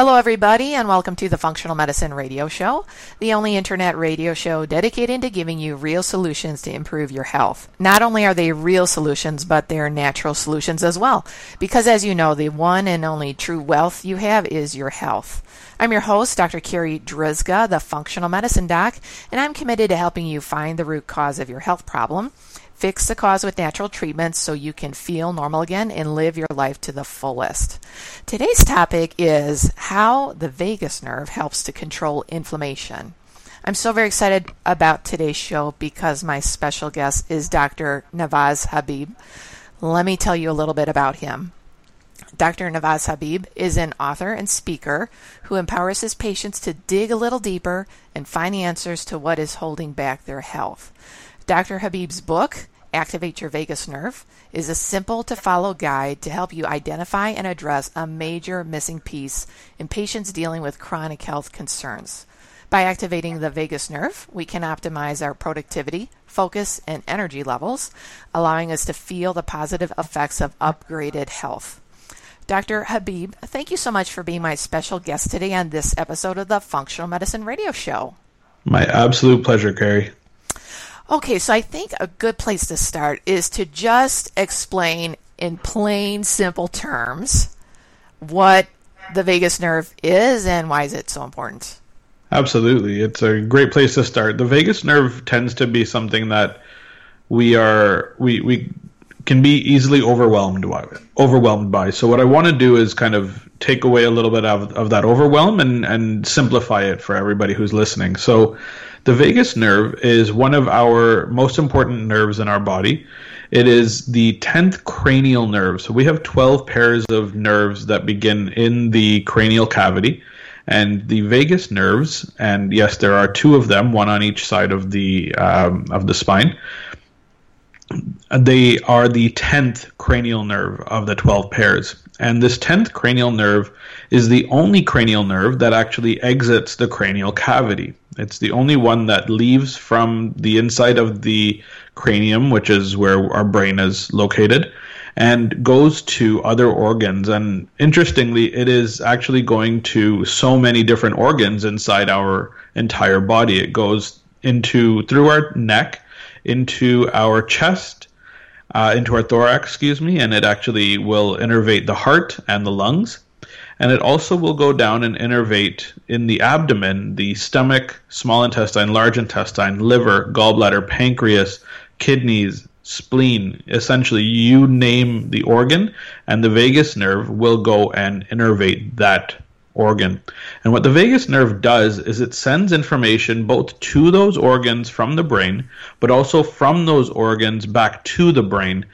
Hello, everybody, and welcome to the Functional Medicine Radio Show, the only internet radio show dedicated to giving you real solutions to improve your health. Not only are they real solutions, but they're natural solutions as well. Because, as you know, the one and only true wealth you have is your health. I'm your host, Dr. Carri Drzyzga, the Functional Medicine Doc, and I'm committed to helping you find the root cause of your health problem Fix the cause with natural treatments so you can feel normal again and live your life to the fullest. Today's topic is how the vagus nerve helps to control inflammation. I'm so very excited about today's show because my special guest is Dr. Navaz Habib. Let me tell you a little bit about him. Dr. Navaz Habib is an author and speaker who empowers his patients to dig a little deeper and find the answers to what is holding back their health. Dr. Habib's book, Activate Your Vagus Nerve, is a simple to follow guide to help you identify and address a major missing piece in patients dealing with chronic health concerns. By activating the vagus nerve, we can optimize our productivity, focus, and energy levels, allowing us to feel the positive effects of upgraded health. Dr. Habib, thank you so much for being my special guest today on this episode of the Functional Medicine Radio Show. My absolute pleasure, Carri. Okay, so I think a good place to start is to just explain in plain, simple terms what the vagus nerve is and why is it so important. Absolutely. It's a great place to start. The vagus nerve tends to be something that we are we we can be easily overwhelmed by overwhelmed by. So what I want to do is kind of take away a little bit of, of that overwhelm and, and simplify it for everybody who's listening. So the vagus nerve is one of our most important nerves in our body. It is the 10th cranial nerve. So we have 12 pairs of nerves that begin in the cranial cavity. And the vagus nerves, and yes, there are two of them, one on each side of the um, of the spine. They are the 10th cranial nerve of the 12 pairs. And this 10th cranial nerve is the only cranial nerve that actually exits the cranial cavity. It's the only one that leaves from the inside of the cranium, which is where our brain is located, and goes to other organs. And interestingly, it is actually going to so many different organs inside our entire body. It goes into through our neck, into our chest, uh, into our thorax, excuse me, and it actually will innervate the heart and the lungs and it also will go down and innervate in the abdomen, the stomach, small intestine, large intestine, liver, gallbladder, pancreas, kidneys, spleen. Essentially, you name the organ, and the vagus nerve will go and innervate that organ. And what the vagus nerve does is it sends information both to those organs from the brain, but also from those organs back to the brain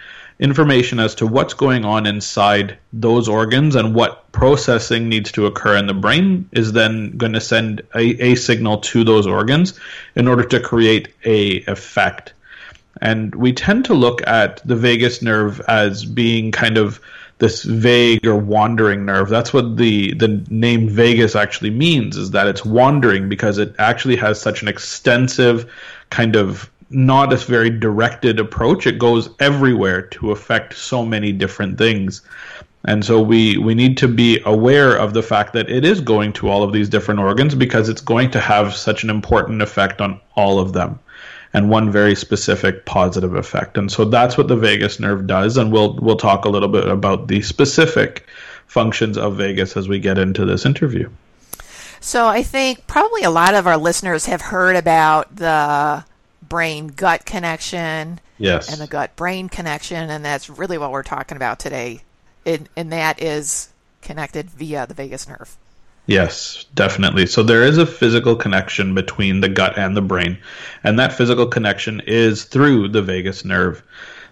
information as to what's going on inside those organs and what processing needs to occur in the brain is then going to send a, a signal to those organs in order to create a effect and we tend to look at the vagus nerve as being kind of this vague or wandering nerve that's what the the name vagus actually means is that it's wandering because it actually has such an extensive kind of not a very directed approach. It goes everywhere to affect so many different things. And so we, we need to be aware of the fact that it is going to all of these different organs because it's going to have such an important effect on all of them and one very specific positive effect. And so that's what the vagus nerve does. And we'll, we'll talk a little bit about the specific functions of vagus as we get into this interview. So I think probably a lot of our listeners have heard about the brain gut connection. Yes. And the gut brain connection. And that's really what we're talking about today. And, and that is connected via the vagus nerve. Yes, definitely. So there is a physical connection between the gut and the brain, and that physical connection is through the vagus nerve.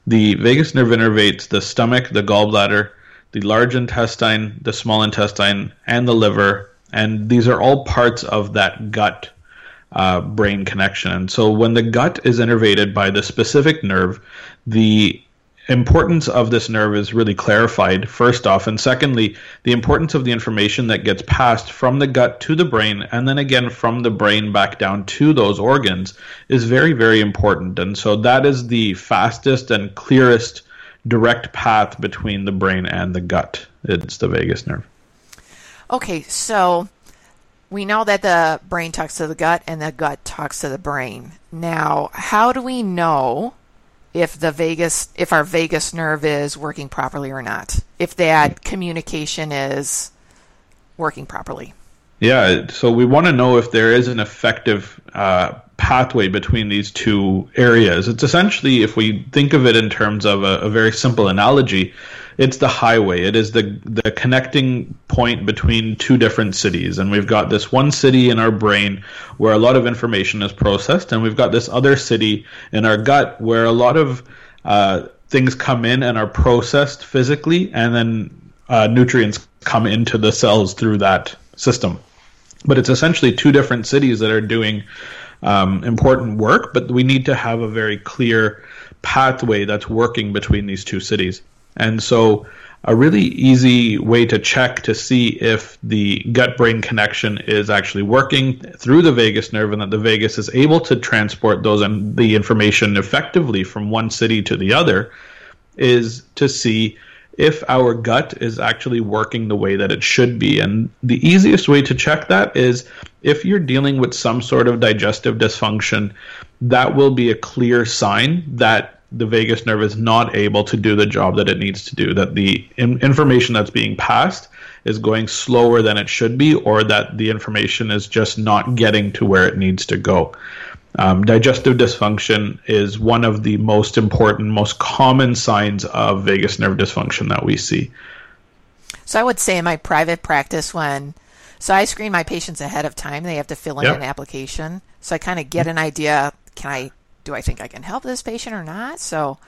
The vagus nerve innervates the stomach, the gallbladder, the large intestine, the small intestine, and the liver, And these are all parts of that gut uh, brain connection. And so when the gut is innervated by the specific nerve, the importance of this nerve is really clarified first off and secondly the importance of the information that gets passed from the gut to the brain and then again from the brain back down to those organs is very very important. And so that is the fastest and clearest direct path between the brain and the gut. It's the vagus nerve. Okay so we know that the brain talks to the gut and the gut talks to the brain. Now how do we know if the vagus if our vagus nerve is working properly or not. If that communication is working properly. Yeah so we want to know if there is an effective uh, pathway between these two areas. It's essentially if we think of it in terms of a, a very simple analogy it's the highway. It is the the connecting point between two different cities, and we've got this one city in our brain where a lot of information is processed, and we've got this other city in our gut where a lot of uh, things come in and are processed physically, and then uh, nutrients come into the cells through that system. But it's essentially two different cities that are doing um, important work, but we need to have a very clear pathway that's working between these two cities. And so, a really easy way to check to see if the gut brain connection is actually working through the vagus nerve and that the vagus is able to transport those and the information effectively from one city to the other is to see if our gut is actually working the way that it should be. And the easiest way to check that is if you're dealing with some sort of digestive dysfunction, that will be a clear sign that the vagus nerve is not able to do the job that it needs to do, that the in- information that's being passed is going slower than it should be, or that the information is just not getting to where it needs to go. Um, digestive dysfunction is one of the most important, most common signs of vagus nerve dysfunction that we see. So I would say in my private practice, when so I screen my patients ahead of time, they have to fill in yep. an application. So I kind of get an idea. Can I do I think I can help this patient or not? So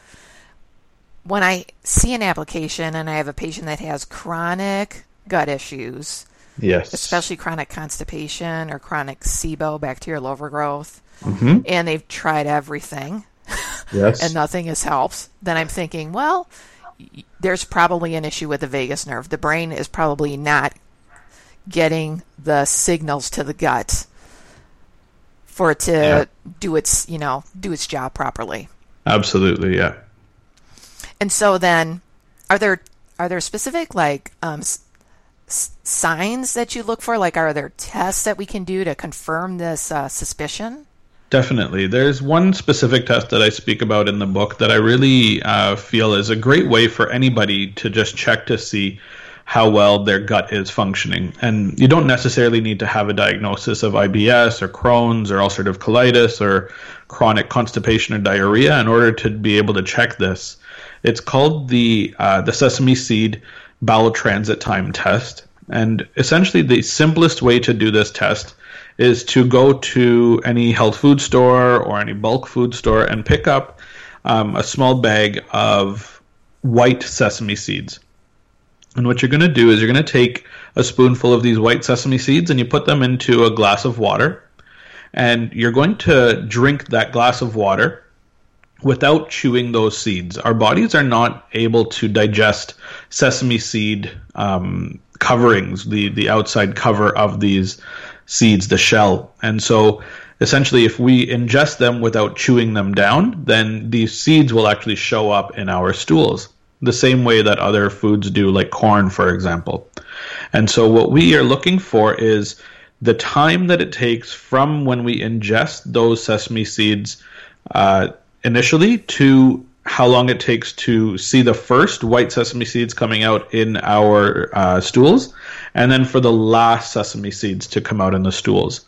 when I see an application and I have a patient that has chronic gut issues, yes, especially chronic constipation or chronic SIBO, bacterial overgrowth, mm-hmm. and they've tried everything, yes, and nothing has helped, then I'm thinking, well, there's probably an issue with the vagus nerve. The brain is probably not getting the signals to the gut for it to yeah. do its you know do its job properly. Absolutely, yeah. And so then, are there are there specific like um, s- signs that you look for? Like, are there tests that we can do to confirm this uh, suspicion? Definitely. There's one specific test that I speak about in the book that I really uh, feel is a great way for anybody to just check to see how well their gut is functioning. And you don't necessarily need to have a diagnosis of IBS or Crohn's or ulcerative colitis or chronic constipation or diarrhea in order to be able to check this. It's called the uh, the sesame seed bowel transit time test. And essentially, the simplest way to do this test is to go to any health food store or any bulk food store and pick up um, a small bag of white sesame seeds. And what you're going to do is you're going to take a spoonful of these white sesame seeds and you put them into a glass of water. And you're going to drink that glass of water without chewing those seeds. Our bodies are not able to digest sesame seed um, coverings, the, the outside cover of these seeds, the shell. And so essentially, if we ingest them without chewing them down, then these seeds will actually show up in our stools the same way that other foods do, like corn, for example. And so, what we are looking for is the time that it takes from when we ingest those sesame seeds uh, initially to how long it takes to see the first white sesame seeds coming out in our uh, stools, and then for the last sesame seeds to come out in the stools.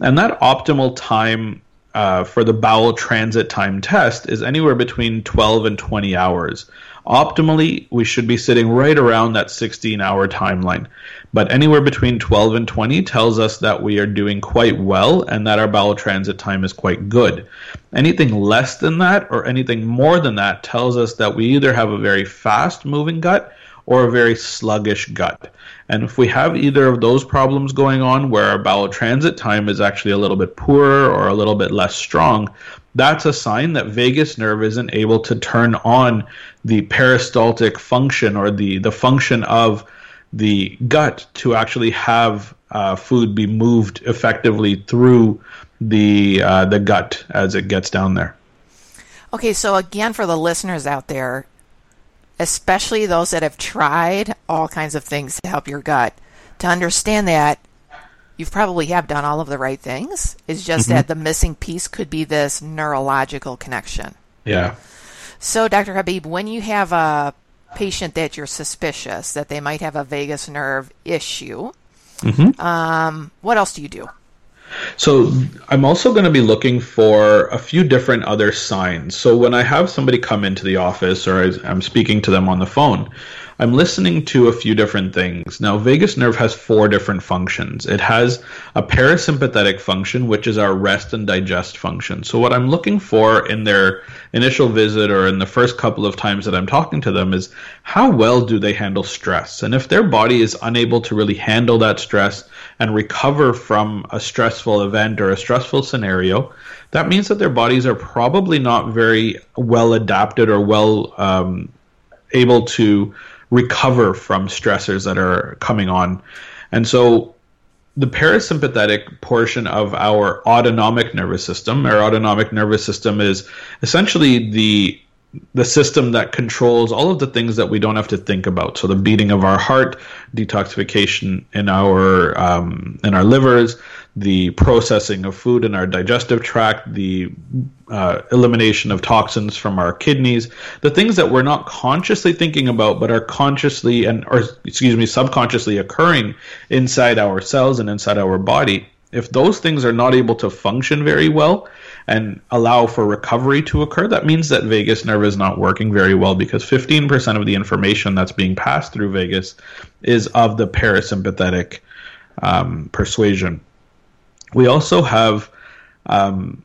And that optimal time uh, for the bowel transit time test is anywhere between 12 and 20 hours. Optimally, we should be sitting right around that 16 hour timeline. But anywhere between 12 and 20 tells us that we are doing quite well and that our bowel transit time is quite good. Anything less than that or anything more than that tells us that we either have a very fast moving gut or a very sluggish gut. And if we have either of those problems going on, where our bowel transit time is actually a little bit poorer or a little bit less strong, that's a sign that vagus nerve isn't able to turn on the peristaltic function or the, the function of the gut to actually have uh, food be moved effectively through the uh, the gut as it gets down there. Okay, so again, for the listeners out there, especially those that have tried all kinds of things to help your gut, to understand that you probably have done all of the right things. It's just mm-hmm. that the missing piece could be this neurological connection. Yeah. So, Dr. Habib, when you have a patient that you're suspicious that they might have a vagus nerve issue, mm-hmm. um, what else do you do? So I'm also going to be looking for a few different other signs. So when I have somebody come into the office or I'm speaking to them on the phone, I'm listening to a few different things. Now, vagus nerve has four different functions. It has a parasympathetic function, which is our rest and digest function. So, what I'm looking for in their initial visit or in the first couple of times that I'm talking to them is how well do they handle stress? And if their body is unable to really handle that stress and recover from a stressful event or a stressful scenario, that means that their bodies are probably not very well adapted or well um, able to recover from stressors that are coming on. And so the parasympathetic portion of our autonomic nervous system, our autonomic nervous system is essentially the the system that controls all of the things that we don't have to think about. So the beating of our heart, detoxification in our um, in our livers, the processing of food in our digestive tract, the uh, elimination of toxins from our kidneys, the things that we're not consciously thinking about but are consciously and or excuse me subconsciously occurring inside our cells and inside our body. If those things are not able to function very well, and allow for recovery to occur, that means that vagus nerve is not working very well because 15% of the information that's being passed through vagus is of the parasympathetic um, persuasion. We also have um,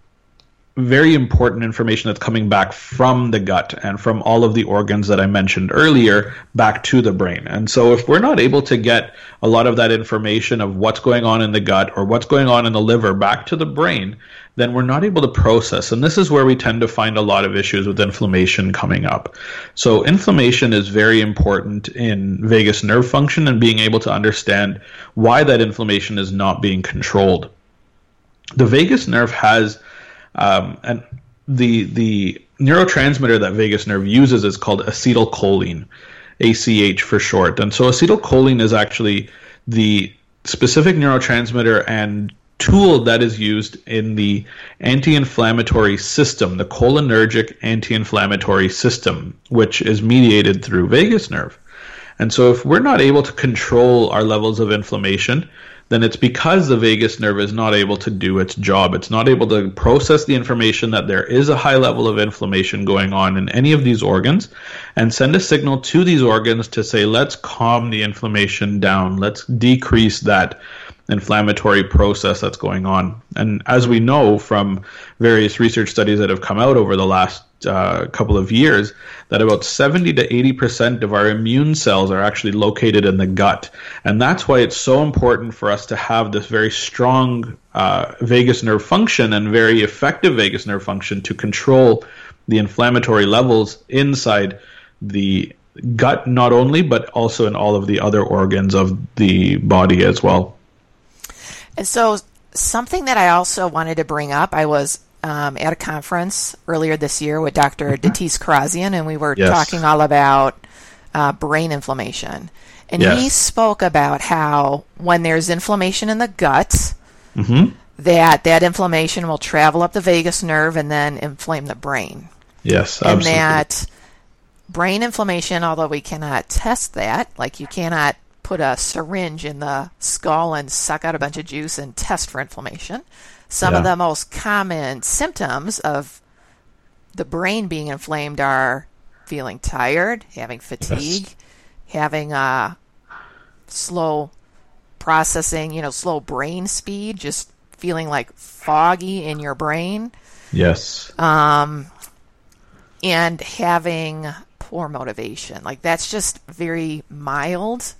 very important information that's coming back from the gut and from all of the organs that I mentioned earlier back to the brain. And so, if we're not able to get a lot of that information of what's going on in the gut or what's going on in the liver back to the brain, then we're not able to process. And this is where we tend to find a lot of issues with inflammation coming up. So, inflammation is very important in vagus nerve function and being able to understand why that inflammation is not being controlled. The vagus nerve has um, and the the neurotransmitter that vagus nerve uses is called acetylcholine, ACH for short. And so acetylcholine is actually the specific neurotransmitter and tool that is used in the anti-inflammatory system, the cholinergic anti-inflammatory system, which is mediated through vagus nerve. And so if we're not able to control our levels of inflammation, then it's because the vagus nerve is not able to do its job. It's not able to process the information that there is a high level of inflammation going on in any of these organs and send a signal to these organs to say, let's calm the inflammation down, let's decrease that inflammatory process that's going on. And as we know from various research studies that have come out over the last uh, couple of years, that about 70 to 80% of our immune cells are actually located in the gut. And that's why it's so important for us to have this very strong uh, vagus nerve function and very effective vagus nerve function to control the inflammatory levels inside the gut, not only, but also in all of the other organs of the body as well. And so, something that I also wanted to bring up, I was um, at a conference earlier this year with Dr. mm Datis Kharrazian, and we were yes. talking all about uh, brain inflammation. And yes. he spoke about how when there's inflammation in the gut, mm-hmm. that that inflammation will travel up the vagus nerve and then inflame the brain. Yes, absolutely. And that brain inflammation, although we cannot test that, like you cannot put a syringe in the skull and suck out a bunch of juice and test for inflammation. Some yeah. of the most common symptoms of the brain being inflamed are feeling tired, having fatigue, yes. having a slow processing, you know, slow brain speed, just feeling like foggy in your brain. Yes. Um, and having poor motivation. Like that's just very mild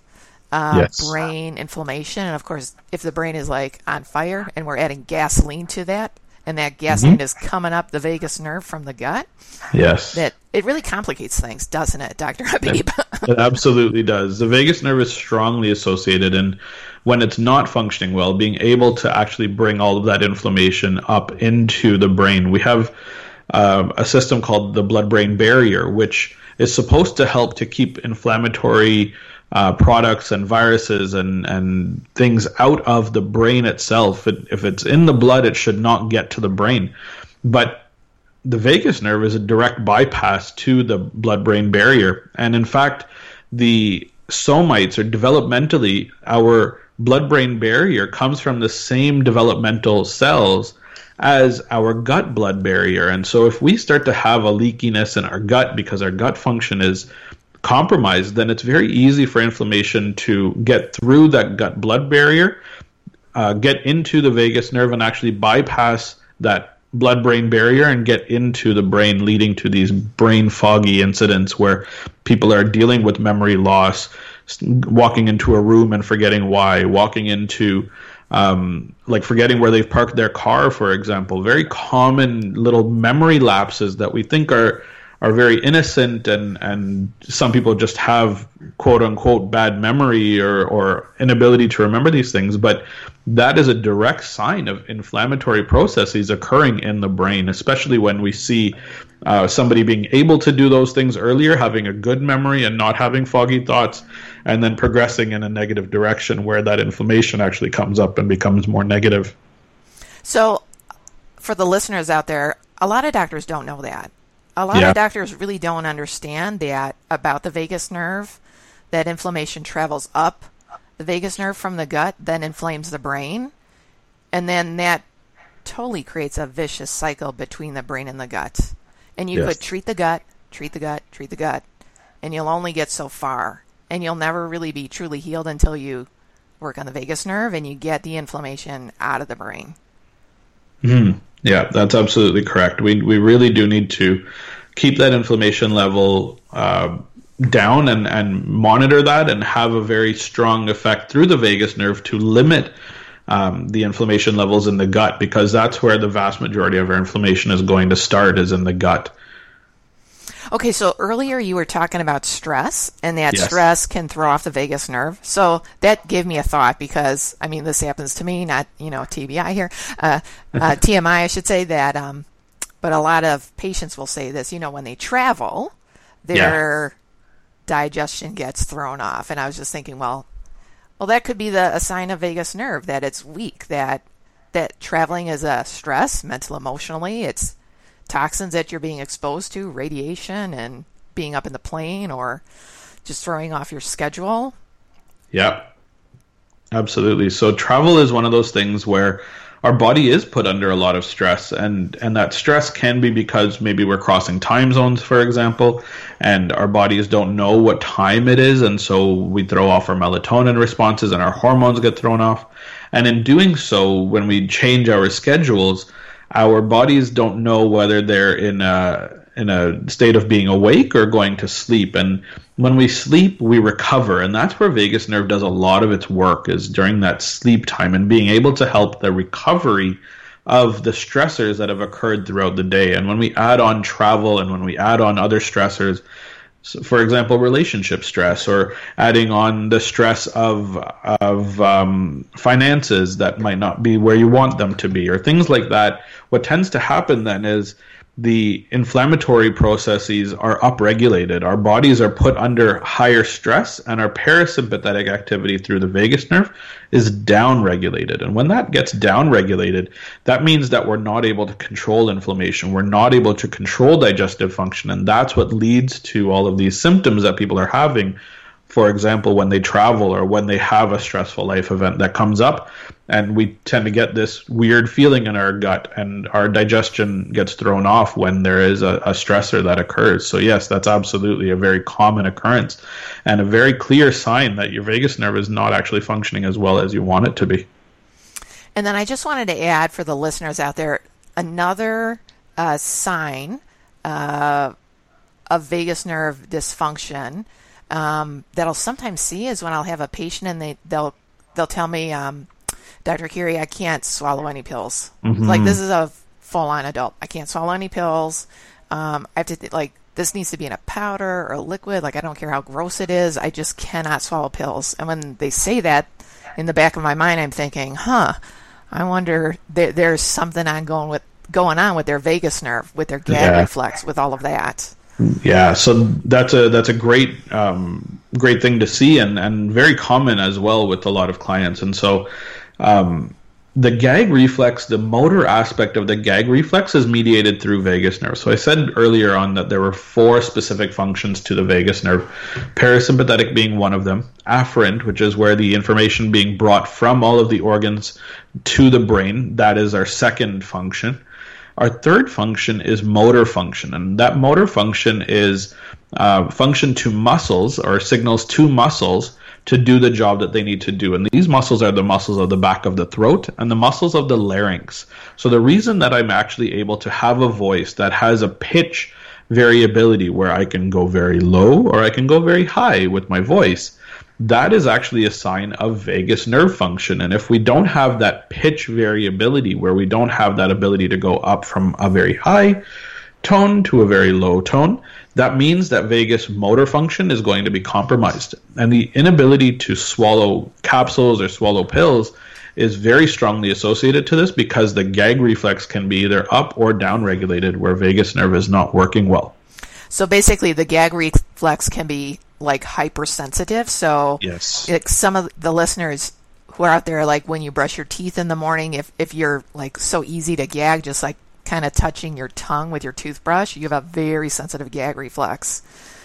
uh, yes. brain inflammation. And of course, if the brain is like on fire and we're adding gasoline to that, and that gasoline mm-hmm. is coming up the vagus nerve from the gut, yes, that it really complicates things, doesn't it, Doctor Habib? It, it absolutely does. The vagus nerve is strongly associated, and when it's not functioning well, being able to actually bring all of that inflammation up into the brain. We have uh, a system called the blood-brain barrier, which is supposed to help to keep inflammatory uh, products and viruses and, and things out of the brain itself. It, if it's in the blood, it should not get to the brain. But the vagus nerve is a direct bypass to the blood brain barrier. And in fact, the somites or developmentally, our blood brain barrier comes from the same developmental cells as our gut blood barrier. And so if we start to have a leakiness in our gut because our gut function is compromised, then it's very easy for inflammation to get through that gut blood barrier, uh, get into the vagus nerve, and actually bypass that blood brain barrier and get into the brain, leading to these brain foggy incidents where people are dealing with memory loss, walking into a room and forgetting why, walking into um, like forgetting where they've parked their car, for example. Very common little memory lapses that we think are are very innocent and and some people just have quote unquote bad memory or or inability to remember these things but that is a direct sign of inflammatory processes occurring in the brain especially when we see uh, somebody being able to do those things earlier having a good memory and not having foggy thoughts and then progressing in a negative direction where that inflammation actually comes up and becomes more negative. So for the listeners out there a lot of doctors don't know that a lot yeah. of doctors really don't understand that about the vagus nerve, that inflammation travels up the vagus nerve from the gut, then inflames the brain, and then that totally creates a vicious cycle between the brain and the gut. And you yes. could treat the gut, treat the gut, treat the gut, and you'll only get so far. And you'll never really be truly healed until you work on the vagus nerve and you get the inflammation out of the brain. Mm-hmm. Yeah, that's absolutely correct. We we really do need to keep that inflammation level uh, down and and monitor that and have a very strong effect through the vagus nerve to limit um, the inflammation levels in the gut because that's where the vast majority of our inflammation is going to start is in the gut. Okay, so earlier you were talking about stress, and that yes. stress can throw off the vagus nerve. So that gave me a thought because I mean this happens to me, not you know TBI here, uh, uh, TMI I should say that. Um, but a lot of patients will say this, you know, when they travel, their yeah. digestion gets thrown off, and I was just thinking, well, well that could be the a sign of vagus nerve that it's weak, that that traveling is a stress, mental, emotionally, it's toxins that you're being exposed to, radiation, and being up in the plane or just throwing off your schedule. Yeah, absolutely. So travel is one of those things where our body is put under a lot of stress and and that stress can be because maybe we're crossing time zones for example and our bodies don't know what time it is and so we throw off our melatonin responses and our hormones get thrown off and in doing so when we change our schedules our bodies don't know whether they're in a in a state of being awake or going to sleep. And when we sleep we recover. And that's where vagus nerve does a lot of its work is during that sleep time and being able to help the recovery of the stressors that have occurred throughout the day. And when we add on travel and when we add on other stressors so for example, relationship stress, or adding on the stress of of um, finances that might not be where you want them to be, or things like that. What tends to happen then is the inflammatory processes are upregulated. Our bodies are put under higher stress, and our parasympathetic activity through the vagus nerve is downregulated. And when that gets downregulated, that means that we're not able to control inflammation. We're not able to control digestive function. And that's what leads to all of these symptoms that people are having for example, when they travel or when they have a stressful life event that comes up, and we tend to get this weird feeling in our gut, and our digestion gets thrown off when there is a, a stressor that occurs. So, yes, that's absolutely a very common occurrence and a very clear sign that your vagus nerve is not actually functioning as well as you want it to be. And then I just wanted to add for the listeners out there another uh, sign. Uh, of vagus nerve dysfunction um, that I'll sometimes see is when I'll have a patient and they they'll they'll tell me, um, Dr. Carri, I can't swallow any pills. Mm-hmm. Like this is a full on adult. I can't swallow any pills. Um, I have to like this needs to be in a powder or liquid. Like I don't care how gross it is. I just cannot swallow pills. And when they say that, in the back of my mind, I'm thinking, huh, I wonder there, there's something on going with going on with their vagus nerve, with their gag yeah. reflex, with all of that. Yeah, so that's a that's a great um, great thing to see, and and very common as well with a lot of clients. And so, um, the gag reflex, the motor aspect of the gag reflex is mediated through vagus nerve. So I said earlier on that there were four specific functions to the vagus nerve, parasympathetic being one of them, afferent, which is where the information being brought from all of the organs to the brain, that is our second function. Our third function is motor function, and that motor function is uh, function to muscles or signals to muscles to do the job that they need to do. And these muscles are the muscles of the back of the throat and the muscles of the larynx. So the reason that I'm actually able to have a voice that has a pitch variability where I can go very low or I can go very high with my voice, that is actually a sign of vagus nerve function. And if we don't have that pitch variability where we don't have that ability to go up from a very high tone to a very low tone, that means that vagus motor function is going to be compromised. And the inability to swallow capsules or swallow pills is very strongly associated to this because the gag reflex can be either up or down regulated where vagus nerve is not working well. So basically, the gag reflex can be like hypersensitive. So yes, like some of the listeners who are out there, like when you brush your teeth in the morning, if if you're like so easy to gag, just like kind of touching your tongue with your toothbrush, you have a very sensitive gag reflex,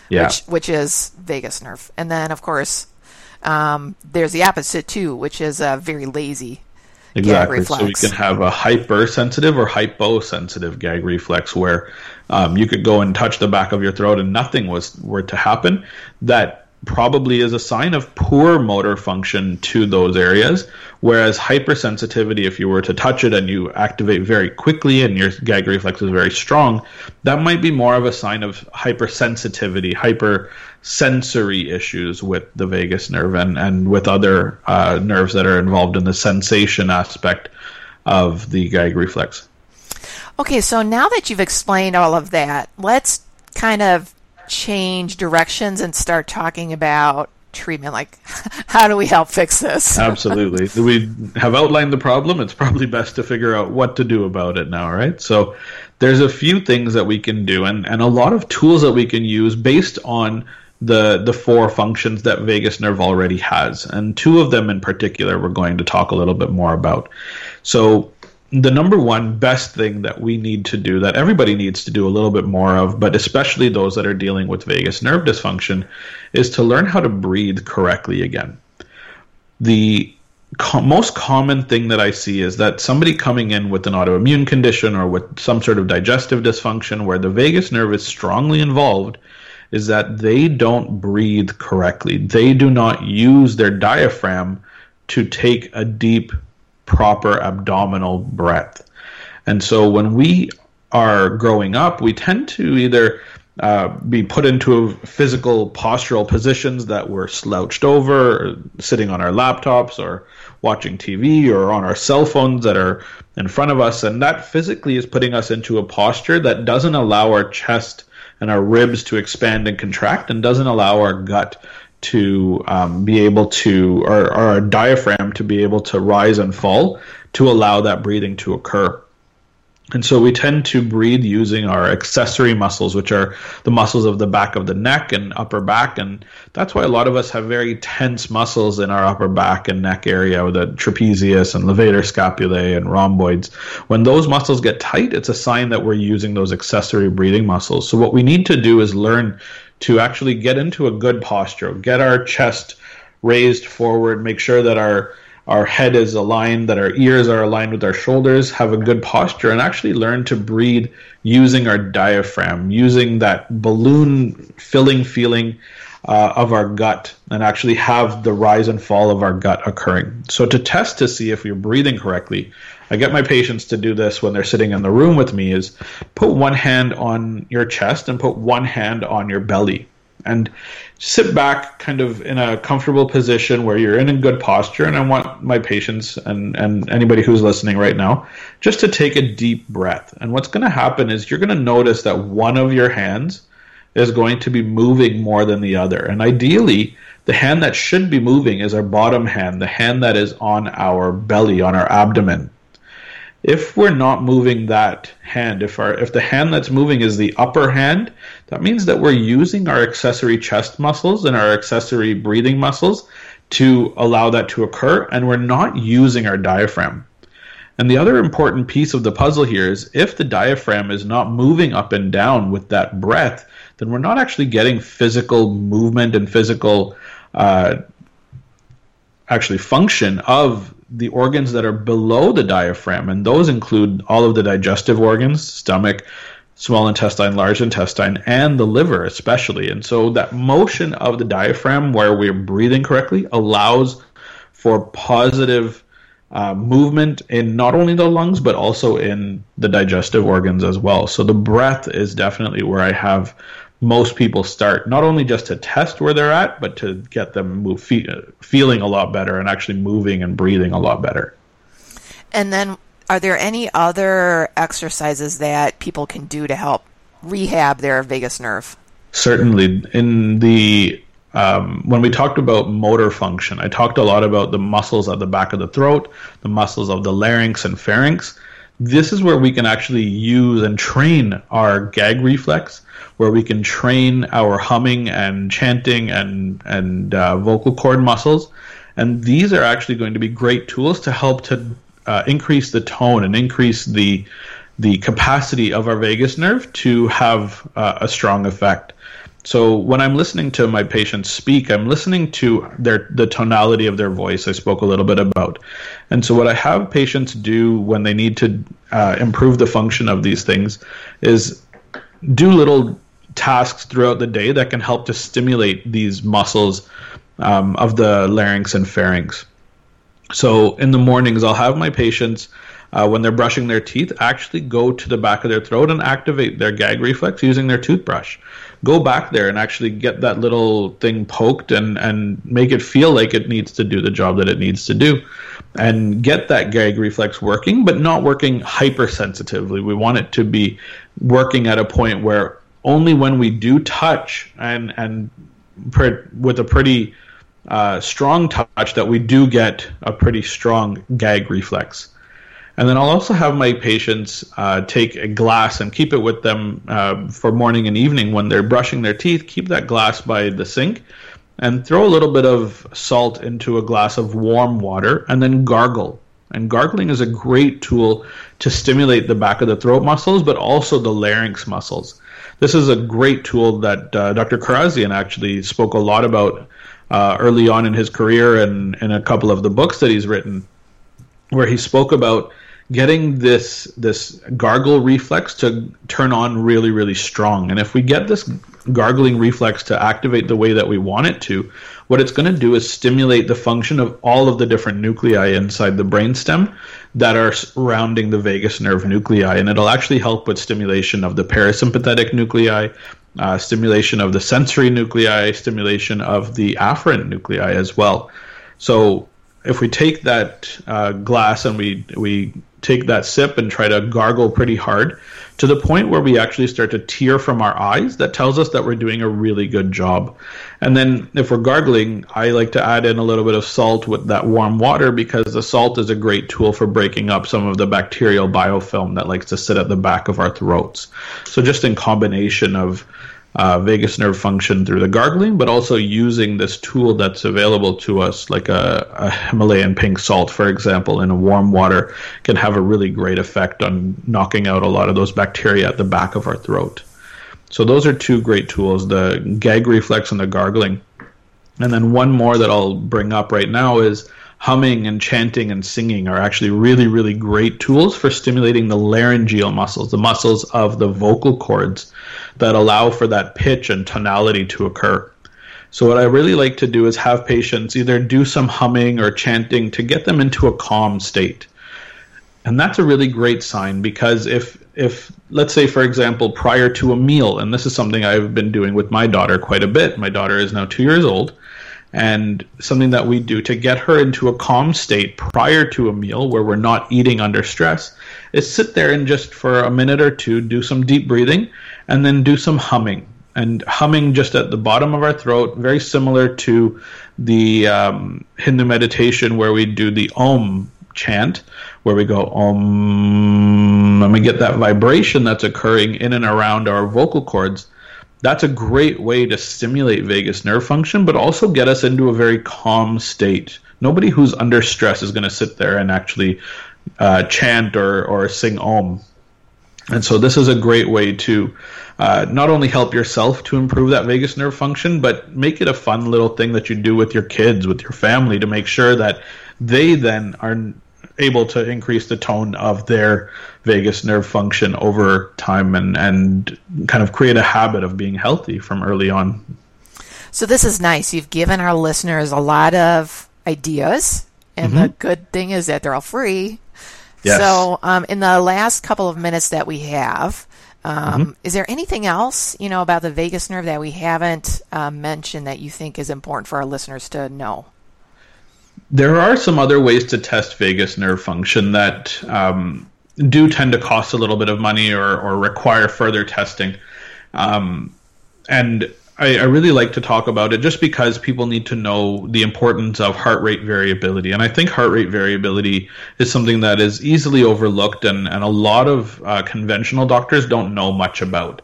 yeah. which which is vagus nerve. And then of course, um, there's the opposite too, which is a very lazy Exactly. So we can have a hypersensitive or hyposensitive gag reflex where um, you could go and touch the back of your throat and nothing was were to happen. That probably is a sign of poor motor function to those areas. Whereas hypersensitivity, if you were to touch it and you activate very quickly and your gag reflex is very strong, that might be more of a sign of hypersensitivity, hypersensory issues with the vagus nerve and, and with other uh, nerves that are involved in the sensation aspect of the gag reflex. Okay, so now that you've explained all of that, let's kind of change directions and start talking about treatment. Like how do we help fix this? Absolutely. We have outlined the problem? It's probably best to figure out what to do about it now right? So there's a few things that we can do and, and a lot of tools that we can use based on the the four functions that vagus nerve already has. And two of them in particular we're going to talk a little bit more about. So the number one best thing that we need to do, that everybody needs to do a little bit more of, but especially those that are dealing with vagus nerve dysfunction, is to learn how to breathe correctly again. The co- most common thing that I see is that somebody coming in with an autoimmune condition or with some sort of digestive dysfunction where the vagus nerve is strongly involved is that they don't breathe correctly. They do not use their diaphragm to take a deep proper abdominal breath. And so when we are growing up, we tend to either uh, be put into physical postural positions that we're slouched over, sitting on our laptops or watching TV or on our cell phones that are in front of us. And that physically is putting us into a posture that doesn't allow our chest and our ribs to expand and contract and doesn't allow our gut to um, be able to, or, or a diaphragm to be able to rise and fall to allow that breathing to occur. And so we tend to breathe using our accessory muscles, which are the muscles of the back of the neck and upper back. And that's why a lot of us have very tense muscles in our upper back and neck area, the trapezius and levator scapulae and rhomboids. When those muscles get tight, it's a sign that we're using those accessory breathing muscles. So what we need to do is learn to actually get into a good posture, get our chest raised forward, make sure that our our head is aligned, that our ears are aligned with our shoulders, have a good posture, and actually learn to breathe using our diaphragm, using that balloon filling feeling uh, of our gut and actually have the rise and fall of our gut occurring. So, to test to see if you're breathing correctly, I get my patients to do this when they're sitting in the room with me is put one hand on your chest and put one hand on your belly and sit back kind of in a comfortable position where you're in a good posture. And i want my patients and, and anybody who's listening right now just to take a deep breath. And what's going to happen is you're going to notice that one of your hands is going to be moving more than the other. And ideally the hand that should be moving is our bottom hand the hand that is on our belly on our abdomen if we're not moving that hand, if our if the hand that's moving is the upper hand, that means that we're using our accessory chest muscles and our accessory breathing muscles to allow that to occur, and we're not using our diaphragm. And the other important piece of the puzzle here is if the diaphragm is not moving up and down with that breath, then we're not actually getting physical movement and physical uh, actually function of the organs that are below the diaphragm, and those include all of the digestive organs, stomach, small intestine, large intestine, and the liver, especially. And so that motion of the diaphragm, where we're breathing correctly, allows for positive uh, movement in not only the lungs, but also in the digestive organs as well. So the breath is definitely where I have most people start not only just to test where they're at, but to get them move, fe- feeling a lot better and actually moving and breathing a lot better. And then, are there any other exercises that people can do to help rehab their vagus nerve? Certainly, in the um, when we talked about motor function, I talked a lot about the muscles at the back of the throat, the muscles of the larynx and pharynx. This is where we can actually use and train our gag reflex where we can train our humming and chanting and and uh, vocal cord muscles. And these are actually going to be great tools to help to uh, increase the tone and increase the the capacity of our vagus nerve to have uh, a strong effect. So when I'm listening to my patients speak, I'm listening to their the tonality of their voice. I spoke a little bit about, and so what I have patients do when they need to uh, improve the function of these things is do little tasks throughout the day that can help to stimulate these muscles um, of the larynx and pharynx. So in the mornings, I'll have my patients. Uh, when they're brushing their teeth, actually go to the back of their throat and activate their gag reflex using their toothbrush. Go back there and actually get that little thing poked and, and make it feel like it needs to do the job that it needs to do. And get that gag reflex working, but not working hypersensitively. We want it to be working at a point where only when we do touch and and per, with a pretty uh, strong touch that we do get a pretty strong gag reflex. And then I'll also have my patients uh, take a glass and keep it with them uh, for morning and evening when they're brushing their teeth. Keep that glass by the sink and throw a little bit of salt into a glass of warm water and then gargle. And gargling is a great tool to stimulate the back of the throat muscles, but also the larynx muscles this is a great tool that uh, Dr. Kharrazian actually spoke a lot about uh, early on in his career and in a couple of the books that he's written, where he spoke about getting this this gargle reflex to turn on really really strong. And if we get this gargling reflex to activate the way that we want it to what it's going to do is stimulate the function of all of the different nuclei inside the brainstem that are surrounding the vagus nerve nuclei. And it'll actually help with stimulation of the parasympathetic nuclei uh, stimulation of the sensory nuclei stimulation of the afferent nuclei as well. So if we take that uh, glass and we we take that sip and try to gargle pretty hard to the point where we actually start to tear from our eyes, that tells us that we're doing a really good job. And then if we're gargling, I like to add in a little bit of salt with that warm water because the salt is a great tool for breaking up some of the bacterial biofilm that likes to sit at the back of our throats. So just in combination of uh, vagus nerve function through the gargling, but also using this tool that's available to us, like a, a, Himalayan pink salt, for example, in a warm water, can have a really great effect on knocking out a lot of those bacteria at the back of our throat. So those are two great tools: the gag reflex and the gargling. And then one more that I'll bring up right now is humming and chanting and singing are actually really, really great tools for stimulating the laryngeal muscles, the muscles of the vocal cords that allow for that pitch and tonality to occur. So, what I really like to do is have patients either do some humming or chanting to get them into a calm state. And that's a really great sign because if if let's say for example prior to a meal and this is something I've been doing with my daughter quite a bit. My daughter is now 2 years old and something that we do to get her into a calm state prior to a meal where we're not eating under stress is sit there and just for a minute or two do some deep breathing and then do some humming and humming just at the bottom of our throat very similar to the um, hindu meditation where we do the om chant where we go om and we get that vibration that's occurring in and around our vocal cords that's a great way to stimulate vagus nerve function, but also get us into a very calm state. Nobody who's under stress is going to sit there and actually uh, chant or, or sing Om. And so this is a great way to uh, not only help yourself to improve that vagus nerve function, but make it a fun little thing that you do with your kids, with your family, to make sure that they then are able to increase the tone of their vagus nerve function over time and, and kind of create a habit of being healthy from early on. So, this is nice. You've given our listeners a lot of ideas, and mm-hmm. the good thing is that they're all free. Yes. So, um, in the last couple of minutes that we have, um, mm-hmm. Is there anything else, you know, about the vagus nerve that we haven't uh, mentioned that you think is important for our listeners to know? There are some other ways to test vagus nerve function that um, do tend to cost a little bit of money or, or require further testing. Um, and I, I, really like to talk about it just because people need to know the importance of heart rate variability. And I think heart rate variability is something that is easily overlooked and, and a lot of uh, conventional doctors don't know much about.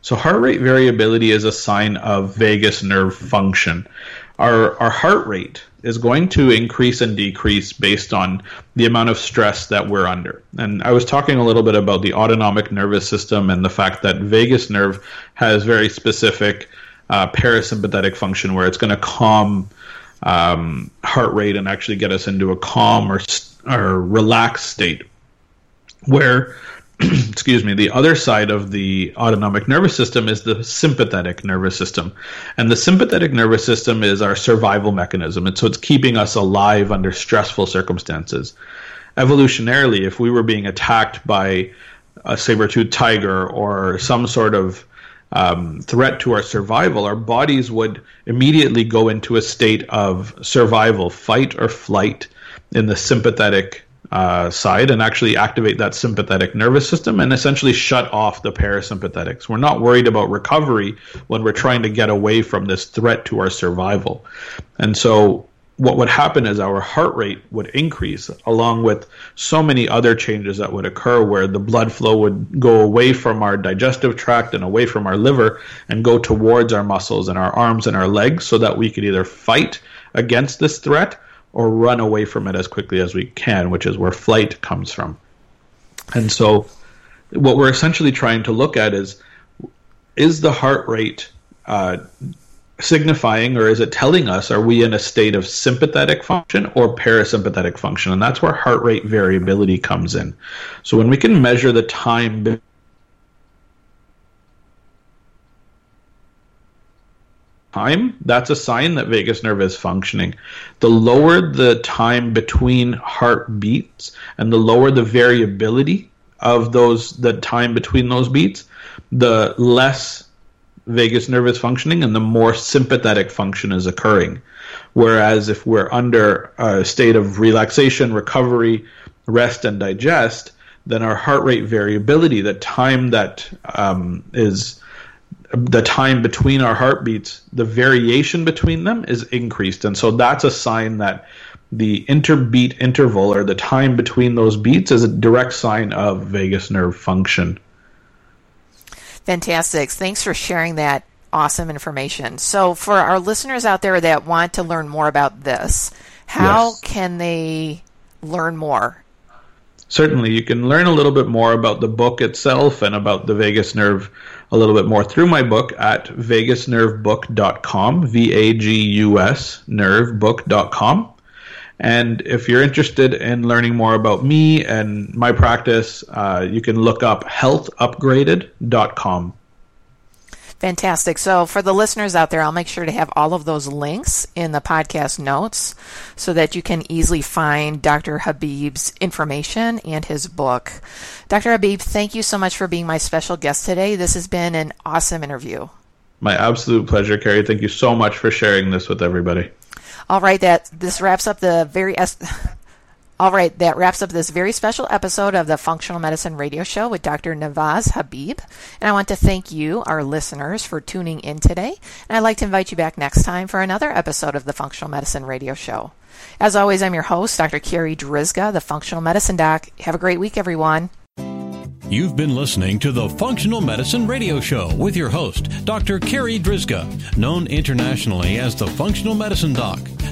So, heart rate variability is a sign of vagus nerve function. Our, our heart rate is going to increase and decrease based on the amount of stress that we're under. And I was talking a little bit about the autonomic nervous system and the fact that vagus nerve has very specific uh, parasympathetic function where it's going to calm um, heart rate and actually get us into a calm or, or relaxed state. Where excuse me, the other side of the autonomic nervous system is the sympathetic nervous system. And the sympathetic nervous system is our survival mechanism. And so it's keeping us alive under stressful circumstances. Evolutionarily, if we were being attacked by a saber-toothed tiger or some sort of um, threat to our survival, our bodies would immediately go into a state of survival, fight or flight in the sympathetic uh, side and actually activate that sympathetic nervous system and essentially shut off the parasympathetics. We're not worried about recovery when we're trying to get away from this threat to our survival. And so what would happen is our heart rate would increase along with so many other changes that would occur where the blood flow would go away from our digestive tract and away from our liver and go towards our muscles and our arms and our legs so that we could either fight against this threat or run away from it as quickly as we can, which is where flight comes from. And so, what we're essentially trying to look at is is the heart rate uh, signifying or is it telling us are we in a state of sympathetic function or parasympathetic function? And that's where heart rate variability comes in. So, when we can measure the time time, that's a sign that vagus nerve is functioning. The lower the time between heartbeats and the lower the variability of those the time between those beats, the less vagus nerve is functioning and the more sympathetic function is occurring. Whereas if we're under a state of relaxation, recovery, rest, and digest, then our heart rate variability, the time that um, is the time between our heartbeats, the variation between them is increased. And so that's a sign that the interbeat interval or the time between those beats is a direct sign of vagus nerve function. Fantastic. Thanks for sharing that awesome information. So, for our listeners out there that want to learn more about this, how yes. can they learn more? Certainly, you can learn a little bit more about the book itself and about the vagus nerve a little bit more through my book at vagusnervebook.com, V A G U S nervebook.com. And if you're interested in learning more about me and my practice, uh, you can look up healthupgraded.com. Fantastic. So, for the listeners out there, I'll make sure to have all of those links in the podcast notes so that you can easily find Dr. Habib's information and his book. Dr. Habib, thank you so much for being my special guest today. This has been an awesome interview. My absolute pleasure, Carri. Thank you so much for sharing this with everybody. All right, that this wraps up the very es- All right, that wraps up this very special episode of the Functional Medicine Radio Show with Dr. Navaz Habib. And I want to thank you, our listeners, for tuning in today. And I'd like to invite you back next time for another episode of the Functional Medicine Radio Show. As always, I'm your host, Dr. Carri Drzyzga, the Functional Medicine Doc. Have a great week, everyone. You've been listening to the Functional Medicine Radio Show with your host, Dr. Carri Drzyzga, known internationally as the Functional Medicine Doc.